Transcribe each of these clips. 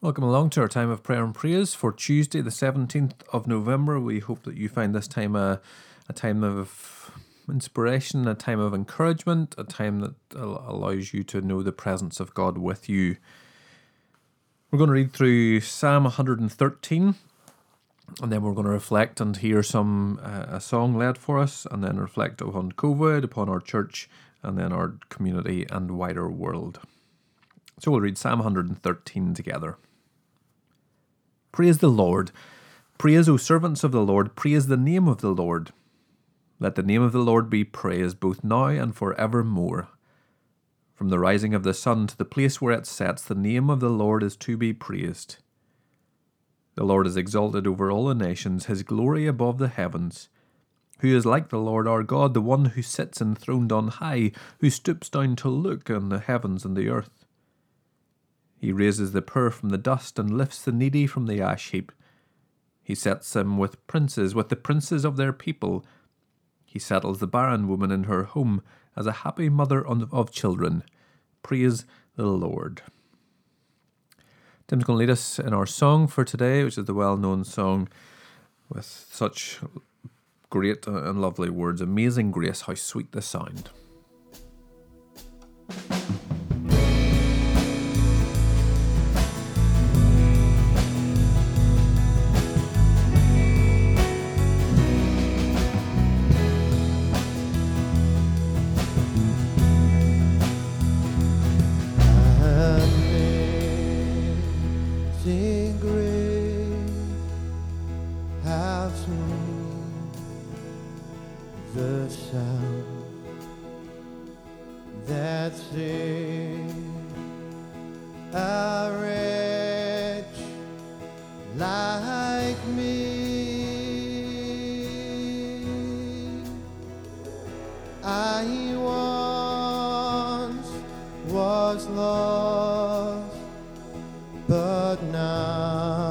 Welcome along to our time of prayer and praise for Tuesday, the 17th of November. We hope that you find this time a, a time of inspiration, a time of encouragement, a time that allows you to know the presence of God with you. We're going to read through Psalm 113 and then we're going to reflect and hear some uh, a song led for us and then reflect upon COVID, upon our church, and then our community and wider world. So we'll read Psalm 113 together. Praise the Lord. Praise, O servants of the Lord. Praise the name of the Lord. Let the name of the Lord be praised both now and for evermore. From the rising of the sun to the place where it sets, the name of the Lord is to be praised. The Lord is exalted over all the nations, his glory above the heavens. Who is like the Lord our God, the one who sits enthroned on high, who stoops down to look on the heavens and the earth? He raises the poor from the dust and lifts the needy from the ash heap. He sets them with princes, with the princes of their people. He settles the barren woman in her home as a happy mother of children. Praise the Lord. Tim's going to lead us in our song for today, which is the well known song with such great and lovely words Amazing grace, how sweet the sound. But now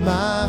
my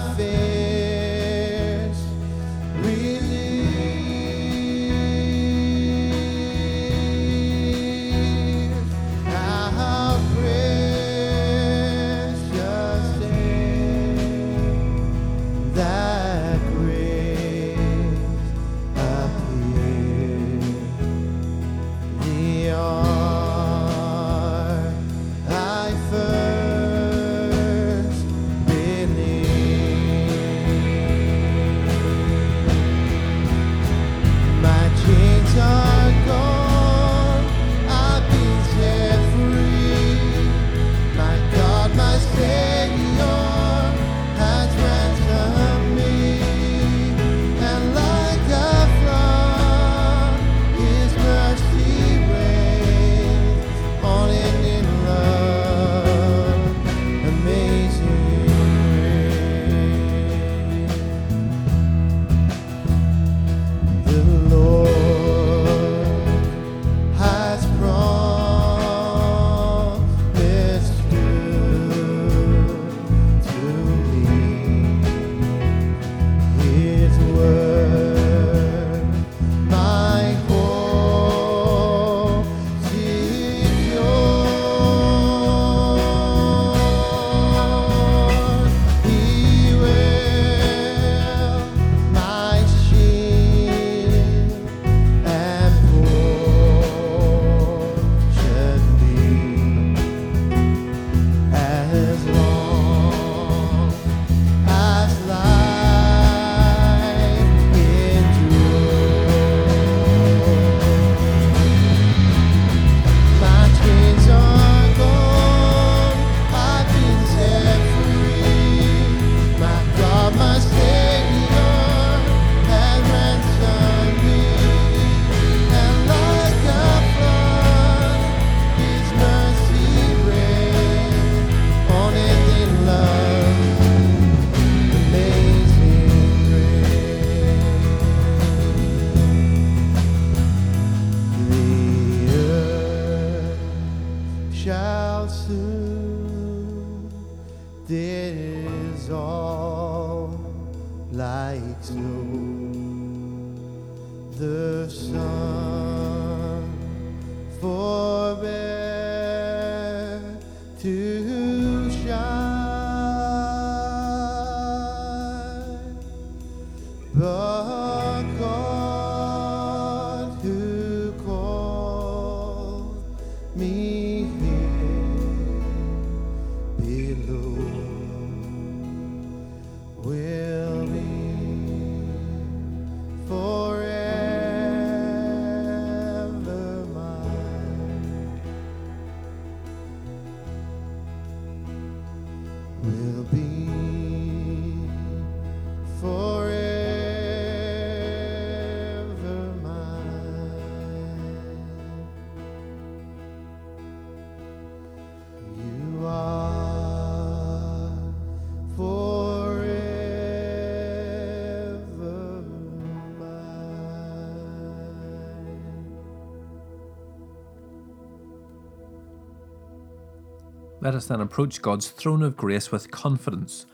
Let us then approach God's throne of grace with confidence,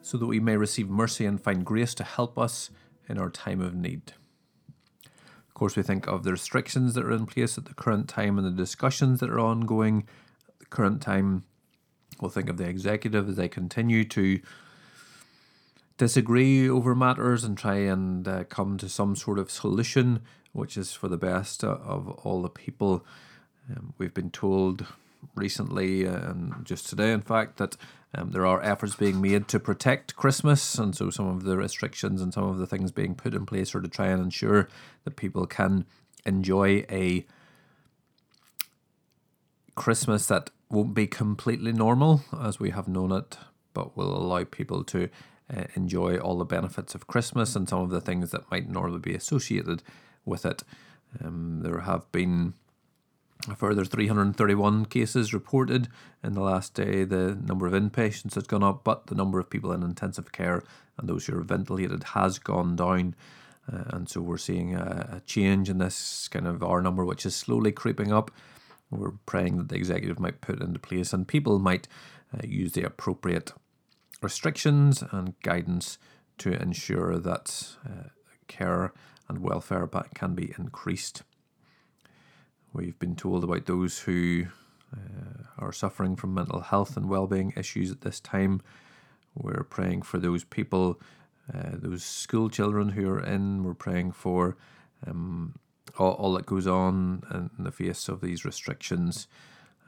so that we may receive mercy and find grace to help us in our time of need. Of course, we think of the restrictions that are in place at the current time and the discussions that are ongoing at the current time. We'll think of the executive as they continue to disagree over matters and try and uh, come to some sort of solution which is for the best of all the people. Um, we've been told recently, uh, and just today, in fact, that um, there are efforts being made to protect Christmas, and so some of the restrictions and some of the things being put in place are to try and ensure that people can enjoy a Christmas that won't be completely normal as we have known it, but will allow people to uh, enjoy all the benefits of Christmas and some of the things that might normally be associated with it. Um, there have been a further 331 cases reported in the last day. The number of inpatients has gone up, but the number of people in intensive care and those who are ventilated has gone down. Uh, and so we're seeing a, a change in this kind of R number, which is slowly creeping up. We're praying that the executive might put into place and people might uh, use the appropriate restrictions and guidance to ensure that uh, care and welfare can be increased. We've been told about those who uh, are suffering from mental health and well-being issues at this time. We're praying for those people, uh, those school children who are in. We're praying for um, all, all that goes on in the face of these restrictions.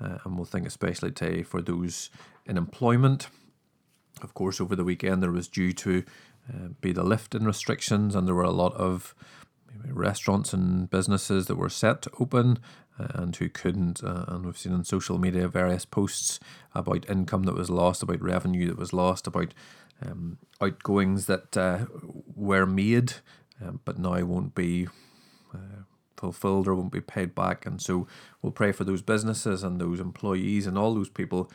Uh, and we'll think especially today for those in employment. Of course, over the weekend there was due to uh, be the lift in restrictions, and there were a lot of restaurants and businesses that were set to open uh, and who couldn't. Uh, and we've seen on social media various posts about income that was lost, about revenue that was lost, about um, outgoings that uh, were made um, but now won't be uh, fulfilled or won't be paid back. And so we'll pray for those businesses and those employees and all those people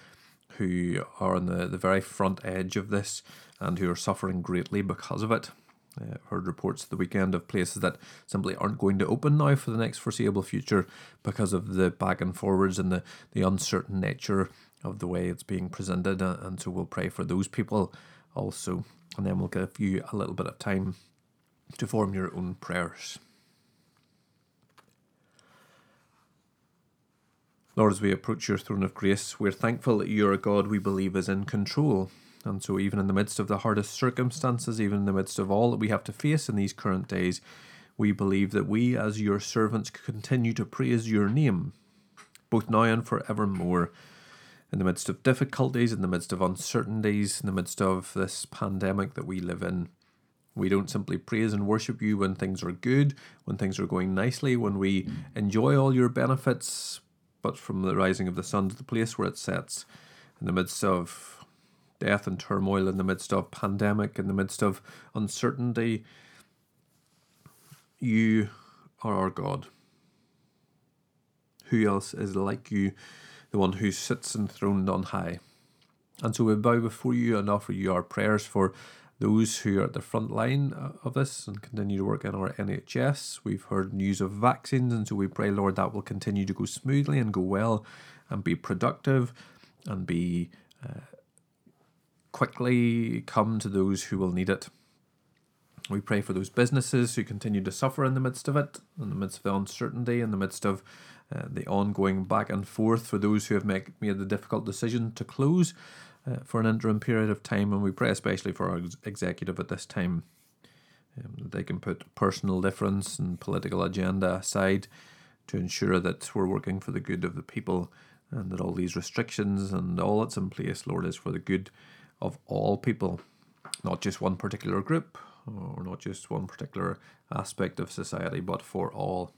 who are on the, the very front edge of this and who are suffering greatly because of it. Uh, I've heard reports the weekend of places that simply aren't going to open now for the next foreseeable future because of the back and forwards and the, the uncertain nature of the way it's being presented. Uh, And so we'll pray for those people also. And then we'll give you a little bit of time to form your own prayers. Lord, as we approach your throne of grace, we're thankful that you're a God we believe is in control. And so, even in the midst of the hardest circumstances, even in the midst of all that we have to face in these current days, we believe that we, as your servants, continue to praise your name, both now and forevermore. In the midst of difficulties, in the midst of uncertainties, in the midst of this pandemic that we live in, we don't simply praise and worship you when things are good, when things are going nicely, when we enjoy all your benefits, but from the rising of the sun to the place where it sets, in the midst of death and turmoil, in the midst of pandemic, in the midst of uncertainty, you are our God. Who else is like you, the one who sits enthroned on high? And so we bow before you and offer you our prayers for those who are at the front line uh, of this and continue to work in our NHS. We've heard news of vaccines, and so we pray, Lord, that will continue to go smoothly and go well and be productive and be uh, quickly come to those who will need it. We pray for those businesses who continue to suffer in the midst of it, in the midst of the uncertainty, in the midst of uh, the ongoing back and forth for those who have make, made the difficult decision to close uh, for an interim period of time. And we pray especially for our ex- executive at this time um, that they can put personal difference and political agenda aside to ensure that we're working for the good of the people and that all these restrictions and all that's in place, Lord, is for the good of all people, not just one particular group or not just one particular aspect of society, but for all.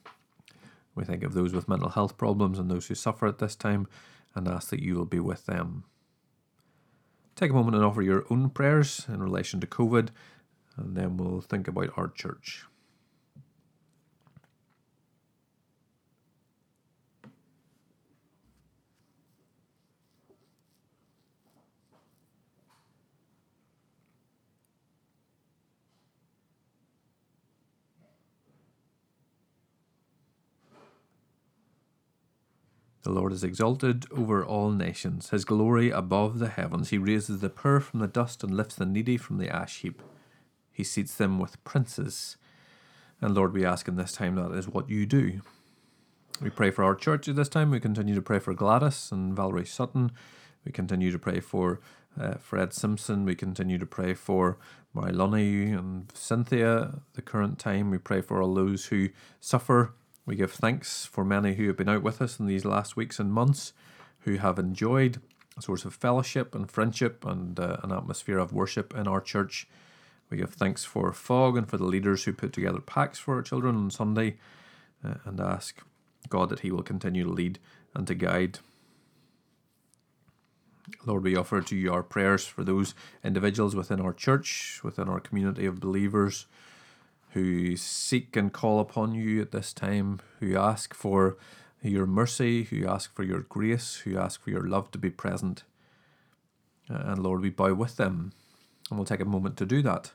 We think of those with mental health problems and those who suffer at this time and ask that you will be with them. Take a moment and offer your own prayers in relation to COVID, and then we'll think about our church. The Lord is exalted over all nations, his glory above the heavens. He raises the poor from the dust and lifts the needy from the ash heap. He seats them with princes. And Lord, we ask in this time that is what you do. We pray for our church at this time. We continue to pray for Gladys and Valerie Sutton. We continue to pray for uh, Fred Simpson. We continue to pray for Mary and Cynthia at the current time. We pray for all those who suffer we give thanks for many who have been out with us in these last weeks and months, who have enjoyed a source of fellowship and friendship and uh, an atmosphere of worship in our church. We give thanks for Fog and for the leaders who put together packs for our children on Sunday uh, and ask God that He will continue to lead and to guide. Lord, we offer to you our prayers for those individuals within our church, within our community of believers who seek and call upon you at this time, who ask for your mercy, who ask for your grace, who ask for your love to be present. Uh, and Lord, we bow with them. And we'll take a moment to do that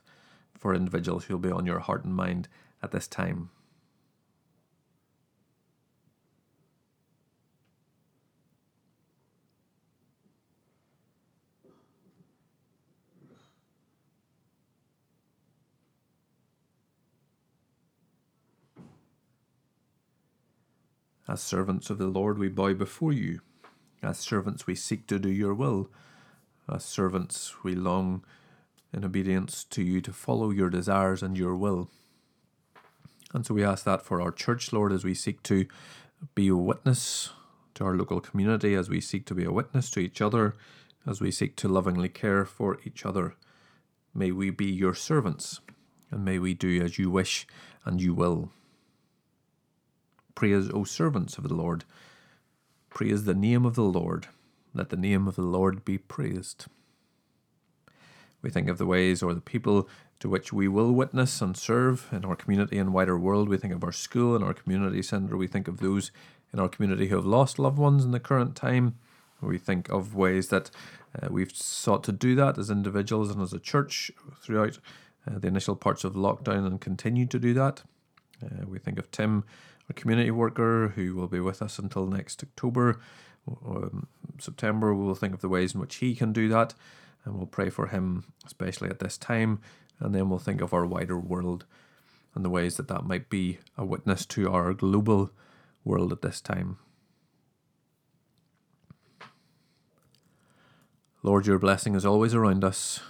for individuals who will be on your heart and mind at this time. As servants of the Lord, we bow before you. As servants, we seek to do your will. As servants, we long in obedience to you to follow your desires and your will. And so we ask that for our church, Lord, as we seek to be a witness to our local community, as we seek to be a witness to each other, as we seek to lovingly care for each other. May we be your servants, and may we do as you wish and you will. Praise, O servants of the Lord. Praise the name of the Lord. Let the name of the Lord be praised. We think of the ways or the people to which we will witness and serve in our community and wider world. We think of our school and our community centre. We think of those in our community who have lost loved ones in the current time. We think of ways that uh, we've sought to do that as individuals and as a church throughout uh, the initial parts of lockdown and continue to do that. Uh, we think of Tim a community worker who will be with us until next October. Um, September, we'll think of the ways in which he can do that, and we'll pray for him, especially at this time. And then we'll think of our wider world and the ways that that might be a witness to our global world at this time. Lord, your blessing is always around us.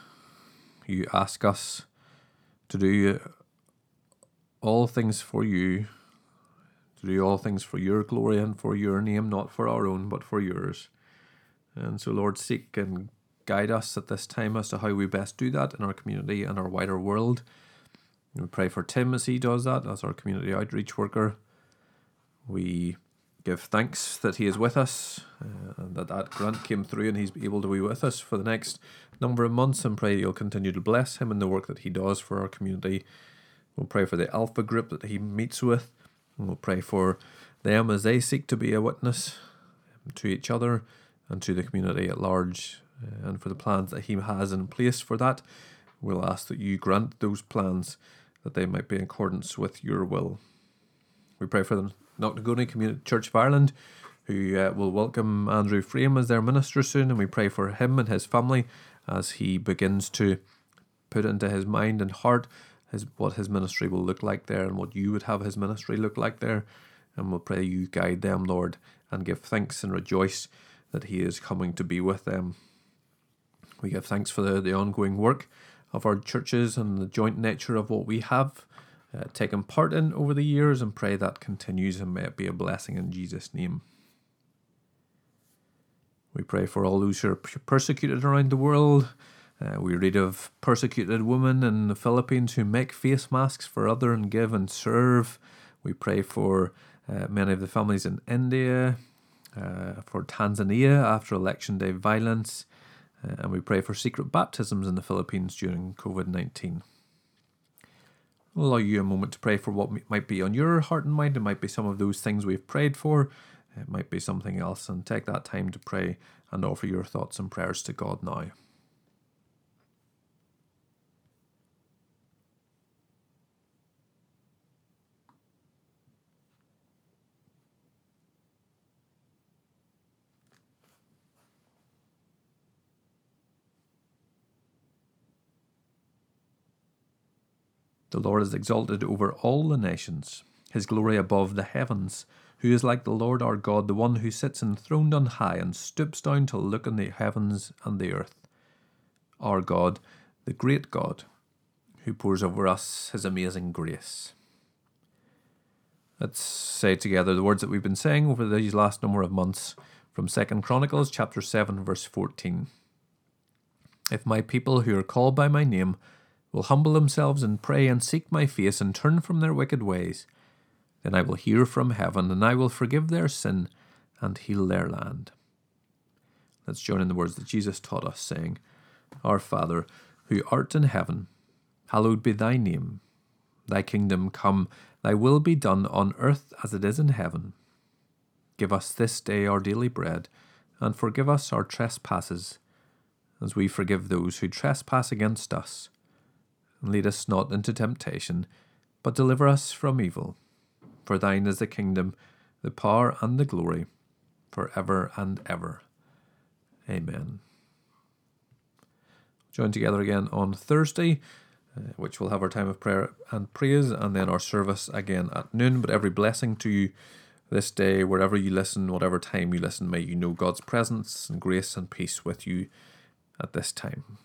You ask us to do all things for you to do all things for your glory and for your name, not for our own, but for yours. And so, Lord, seek and guide us at this time as to how we best do that in our community and our wider world. We pray for Tim as he does that, as our community outreach worker. We give thanks that he is with us uh, and that that grant came through and he's able to be with us for the next number of months and pray you'll continue to bless him in the work that he does for our community. We'll pray for the Alpha group that he meets with and we'll pray for them as they seek to be a witness to each other and to the community at large, uh, and for the plans that He has in place for that. We'll ask that you grant those plans that they might be in accordance with your will. We pray for the Knocknagoney Community Church of Ireland, who uh, will welcome Andrew Frame as their minister soon, and we pray for him and his family as he begins to put into his mind and heart his what his ministry will look like there and what you would have his ministry look like there. And we'll pray you guide them, Lord, and give thanks and rejoice that he is coming to be with them. We give thanks for the, the ongoing work of our churches and the joint nature of what we have uh, taken part in over the years and pray that continues and may it be a blessing in Jesus' name. We pray for all those who are persecuted around the world. Uh, we read of persecuted women in the Philippines who make face masks for other and give and serve. We pray for uh, many of the families in India, uh, for Tanzania after election day violence, uh, and we pray for secret baptisms in the Philippines during COVID 19. We'll allow you a moment to pray for what might be on your heart and mind. It might be some of those things we've prayed for, it might be something else, and take that time to pray and offer your thoughts and prayers to God now. The Lord is exalted over all the nations, his glory above the heavens. Who is like the Lord our God, the one who sits enthroned on high and stoops down to look on the heavens and the earth? Our God, the great God, who pours over us his amazing grace. Let's say together the words that we've been saying over these last number of months from Second Chronicles chapter 7 verse 14. If my people who are called by my name will humble themselves and pray and seek my face and turn from their wicked ways, then I will hear from heaven and I will forgive their sin and heal their land. Let's join in the words that Jesus taught us, saying, Our Father, who art in heaven, hallowed be thy name. Thy kingdom come, thy will be done on earth as it is in heaven. Give us this day our daily bread, and forgive us our trespasses, as we forgive those who trespass against us and lead us not into temptation, but deliver us from evil. For thine is the kingdom, the power, and the glory, for ever and ever. Amen. Join together again on Thursday, uh, which will have our time of prayer and praise, and then our service again at noon. But every blessing to you this day, wherever you listen, whatever time you listen, may you know God's presence and grace and peace with you at this time.